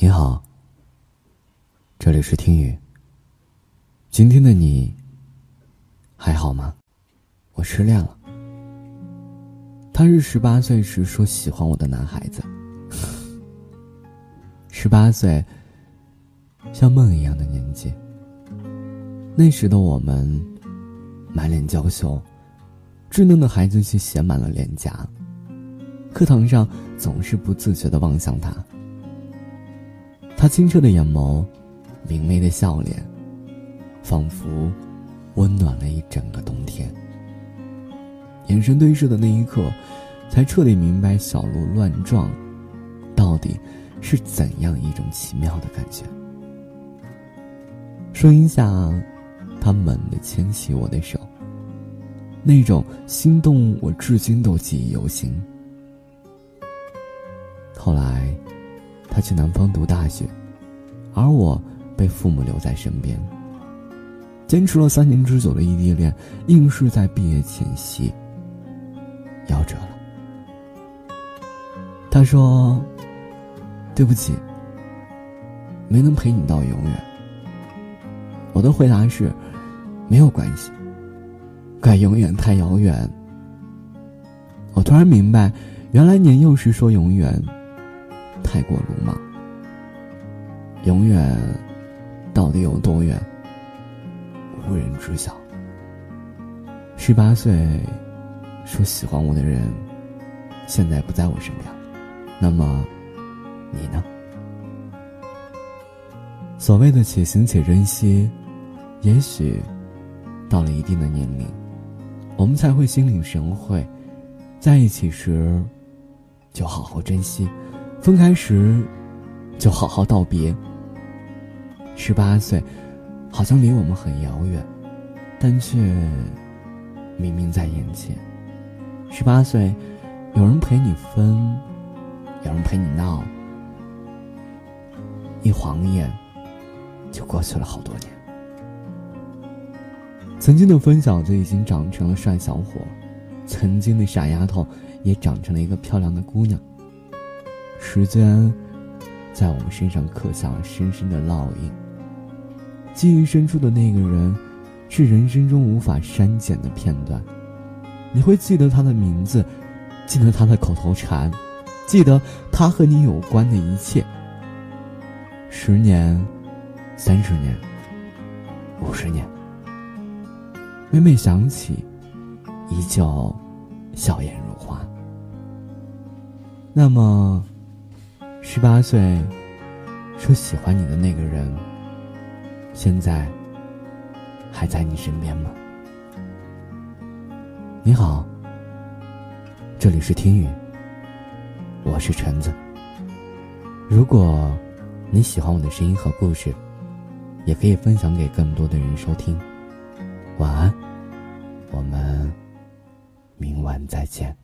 你好，这里是听雨。今天的你还好吗？我失恋了。他是十八岁时说喜欢我的男孩子。十八岁，像梦一样的年纪。那时的我们，满脸娇羞，稚嫩的孩子气写满了脸颊。课堂上总是不自觉的望向他。他清澈的眼眸，明媚的笑脸，仿佛温暖了一整个冬天。眼神对视的那一刻，才彻底明白小鹿乱撞到底是怎样一种奇妙的感觉。声音下，他猛地牵起我的手，那种心动我至今都记忆犹新。后来。他去南方读大学，而我被父母留在身边。坚持了三年之久的异地恋，硬是在毕业前夕夭折了。他说：“对不起，没能陪你到永远。”我的回答是：“没有关系，怪永远太遥远。”我突然明白，原来年幼时说永远。太过鲁莽。永远，到底有多远？无人知晓。十八岁，说喜欢我的人，现在不在我身边。那么，你呢？所谓的且行且珍惜，也许到了一定的年龄，我们才会心领神会，在一起时，就好好珍惜。分开时，就好好道别。十八岁，好像离我们很遥远，但却明明在眼前。十八岁，有人陪你分，有人陪你闹，一晃眼就过去了好多年。曾经的疯小子已经长成了帅小伙，曾经的傻丫头也长成了一个漂亮的姑娘。时间，在我们身上刻下了深深的烙印。记忆深处的那个人，是人生中无法删减的片段。你会记得他的名字，记得他的口头禅，记得他和你有关的一切。十年，三十年，五十年，每每想起，依旧笑颜如花。那么。十八岁，说喜欢你的那个人，现在还在你身边吗？你好，这里是听雨，我是橙子。如果你喜欢我的声音和故事，也可以分享给更多的人收听。晚安，我们明晚再见。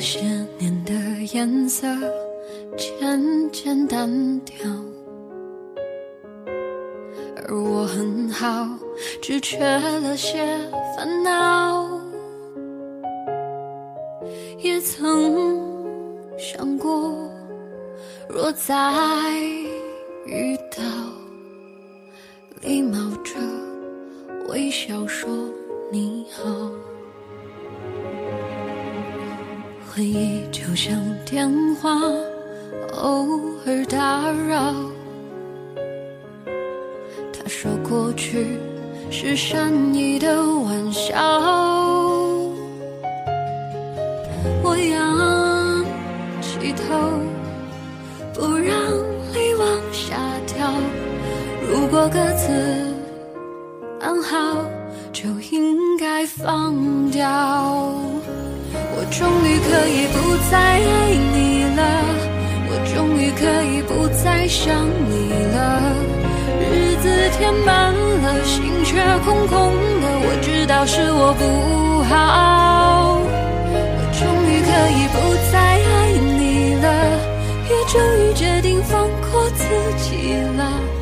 那些年的颜色渐渐淡掉，而我很好，只缺了些烦恼。也曾想过，若再遇到，礼貌着微笑说你好。回忆就像电话，偶尔打扰。他说过去是善意的玩笑，我仰起头，不让泪往下掉。如果各自安好，就应该放掉。可以不再爱你了，我终于可以不再想你了。日子填满了，心却空空的，我知道是我不好。我终于可以不再爱你了，也终于决定放过自己了。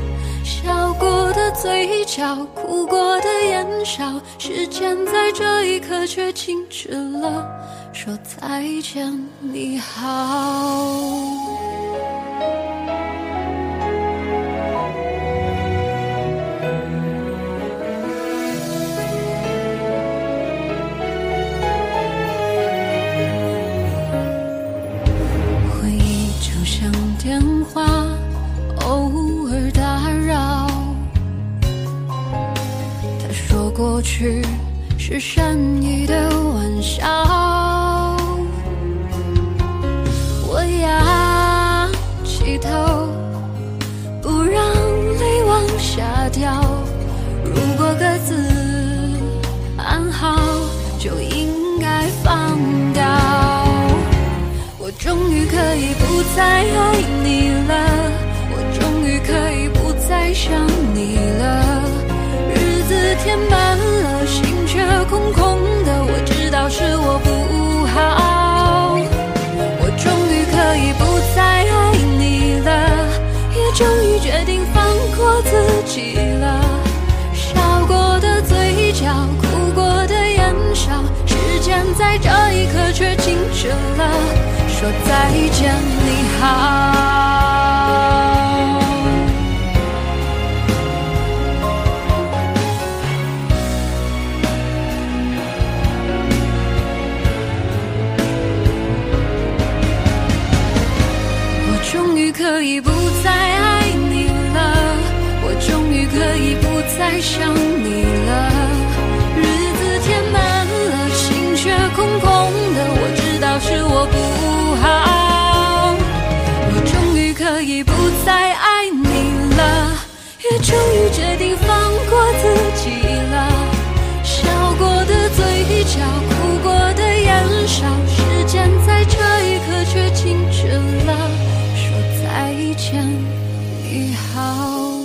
我的嘴角，哭过的眼梢，时间在这一刻却静止了，说再见，你好。过去是善意的玩笑，我仰起头，不让泪往下掉。如果各自安好，就应该放掉。我终于可以不再爱你了，我终于可以自己了。笑过的嘴角，哭过的眼梢，时间在这一刻却静止了，说再见，你好。爱上你了。日子填满了，心却空空的。我知道是我不好，我终于可以不再爱你了，也终于决定放过自己了。笑过的嘴角，哭过的眼梢，时间在这一刻却静止了。说再见，你好。